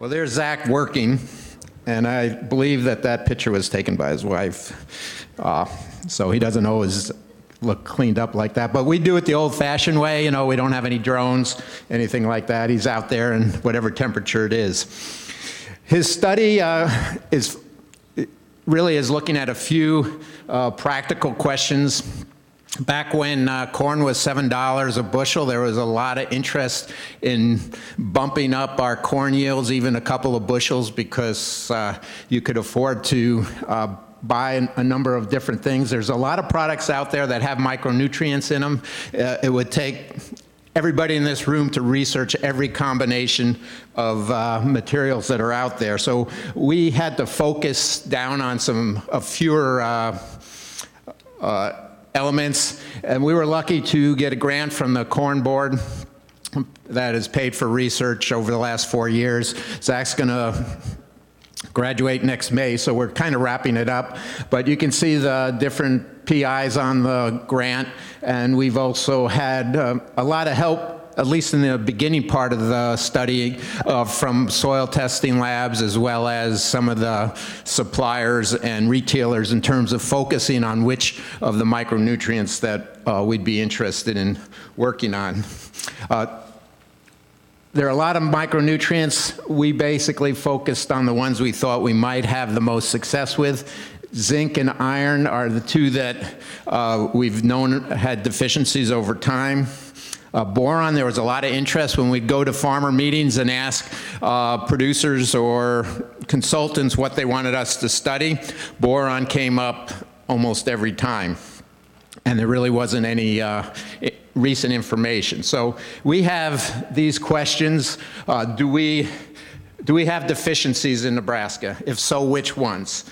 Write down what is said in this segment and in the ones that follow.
Well, there's Zach working, and I believe that that picture was taken by his wife. Uh, So he doesn't always look cleaned up like that, but we do it the old-fashioned way, you know, we don't have any drones, anything like that. He's out there in whatever temperature it is. His study uh, is, really is looking at a few uh, practical questions Back when uh, corn was $7 a bushel, there was a lot of interest in bumping up our corn yields even a couple of bushels because uh, you could afford to uh, buy a number of different things. There's a lot of products out there that have micronutrients in them. Uh, it would take everybody in this room to research every combination of uh, materials that are out there. So we had to focus down on some fewer uh, uh, elements, and we were lucky to get a grant from the Corn Board that has paid for research over the last four years. Zach's going to graduate next May, so we're kind of wrapping it up. But you can see the different PIs on the grant, and we've also had uh, a lot of help at least in the beginning part of the study, uh, from soil testing labs as well as some of the suppliers and retailers in terms of focusing on which of the micronutrients that uh, we'd be interested in working on. Uh, there are a lot of micronutrients. We basically focused on the ones we thought we might have the most success with. Zinc and iron are the two that uh, we've known had deficiencies over time. Uh, boron, there was a lot of interest when we'd go to farmer meetings and ask uh, producers or consultants what they wanted us to study. Boron came up almost every time, and there really wasn't any uh, recent information. So we have these questions. Uh, do we do we have deficiencies in Nebraska? If so, which ones?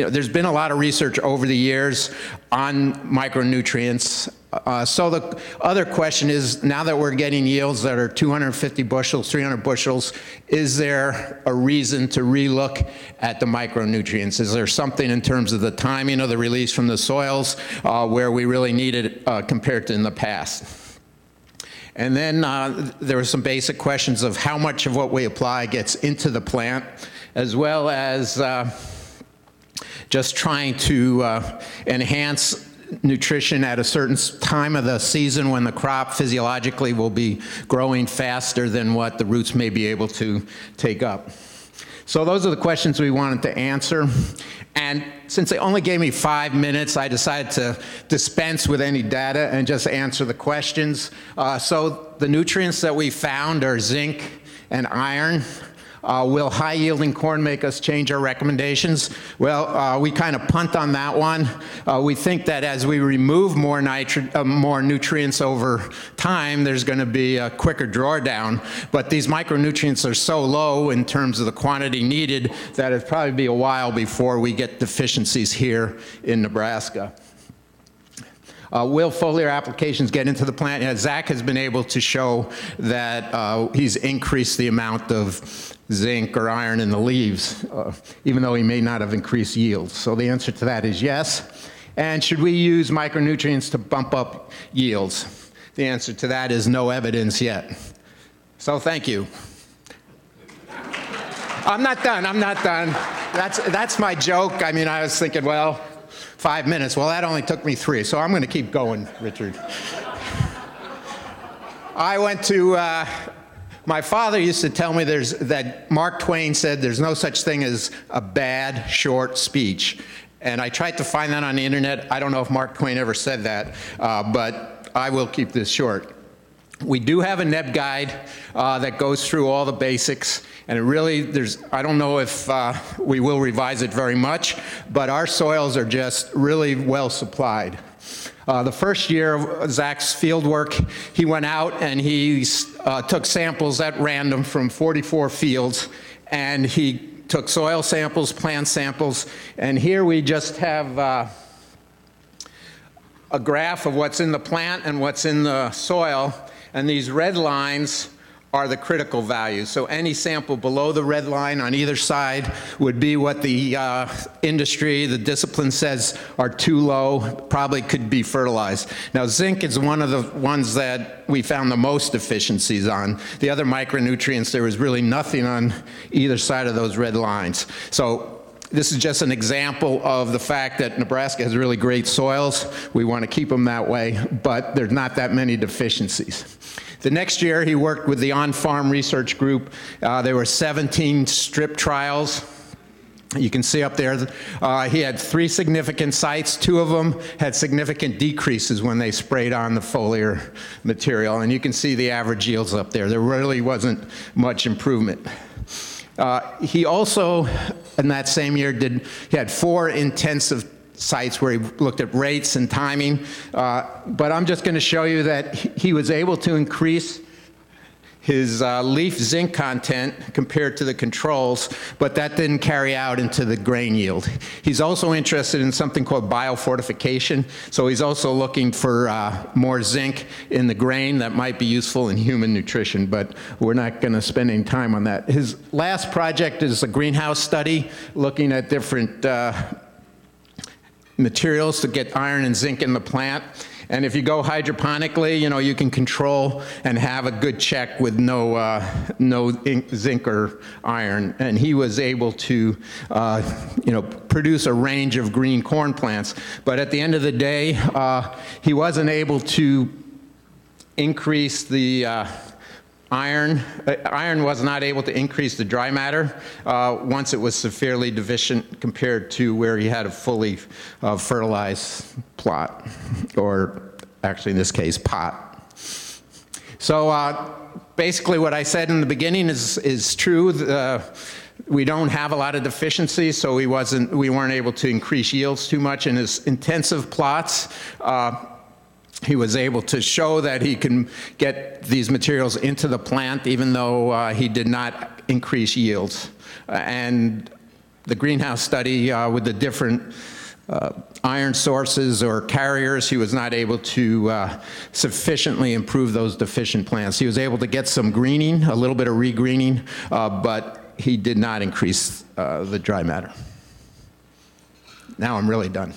You know, there's been a lot of research over the years on micronutrients. Uh, so the other question is, now that we're getting yields that are 250 bushels, 300 bushels, is there a reason to relook at the micronutrients? Is there something in terms of the timing of the release from the soils uh, where we really need it uh, compared to in the past? And then uh, there were some basic questions of how much of what we apply gets into the plant, as well as uh, just trying to uh, enhance nutrition at a certain time of the season when the crop physiologically will be growing faster than what the roots may be able to take up. So those are the questions we wanted to answer. And since they only gave me five minutes, I decided to dispense with any data and just answer the questions. Uh, so the nutrients that we found are zinc and iron. Uh, will high yielding corn make us change our recommendations? Well, uh, we kind of punt on that one. Uh, we think that as we remove more, nitri- uh, more nutrients over time, there's going to be a quicker drawdown. But these micronutrients are so low in terms of the quantity needed that it'll probably be a while before we get deficiencies here in Nebraska. Uh, will foliar applications get into the plant? Yeah, Zach has been able to show that uh, he's increased the amount of zinc or iron in the leaves, uh, even though he may not have increased yields. So the answer to that is yes. And should we use micronutrients to bump up yields? The answer to that is no evidence yet. So thank you. I'm not done. I'm not done. That's, that's my joke. I mean, I was thinking, well, five minutes. Well, that only took me three, so I'm going to keep going, Richard. I went to, uh, my father used to tell me there's, that Mark Twain said there's no such thing as a bad, short speech. And I tried to find that on the internet. I don't know if Mark Twain ever said that, uh, but I will keep this short. We do have a NebGuide uh, that goes through all the basics, and it really, there's, I don't know if uh, we will revise it very much, but our soils are just really well supplied. Uh, the first year of Zach's field work, he went out and he uh, took samples at random from 44 fields, and he took soil samples, plant samples, and here we just have uh, a graph of what's in the plant and what's in the soil, and these red lines are the critical values. So any sample below the red line on either side would be what the uh, industry, the discipline says are too low, probably could be fertilized. Now, zinc is one of the ones that we found the most deficiencies on. The other micronutrients, there was really nothing on either side of those red lines. So this is just an example of the fact that Nebraska has really great soils. We want to keep them that way, but there's not that many deficiencies. The next year, he worked with the on-farm research group. Uh, there were 17 strip trials. You can see up there, uh, he had three significant sites. Two of them had significant decreases when they sprayed on the foliar material, and you can see the average yields up there. There really wasn't much improvement. Uh, he also, in that same year, did he had four intensive sites where he looked at rates and timing. Uh, but I'm just going to show you that he was able to increase his uh, leaf zinc content compared to the controls, but that didn't carry out into the grain yield. He's also interested in something called biofortification, so he's also looking for uh, more zinc in the grain that might be useful in human nutrition, but we're not going to spend any time on that. His last project is a greenhouse study looking at different uh, materials to get iron and zinc in the plant. And if you go hydroponically, you know, you can control and have a good check with no, uh, no zinc or iron. And he was able to, uh, you know, produce a range of green corn plants. But at the end of the day, uh, he wasn't able to increase the uh, Iron, uh, iron was not able to increase the dry matter uh, once it was severely deficient compared to where he had a fully uh, fertilized plot, or actually in this case, pot. So uh, basically what I said in the beginning is, is true. We don't have a lot of deficiencies, so we, wasn't, we weren't able to increase yields too much in his intensive plots. Uh, he was able to show that he can get these materials into the plant even though uh, he did not increase yields. Uh, and the greenhouse study uh, with the different uh, iron sources or carriers, he was not able to uh, sufficiently improve those deficient plants. He was able to get some greening, a little bit of regreening, uh, but he did not increase the dry matter. Now I'm really done.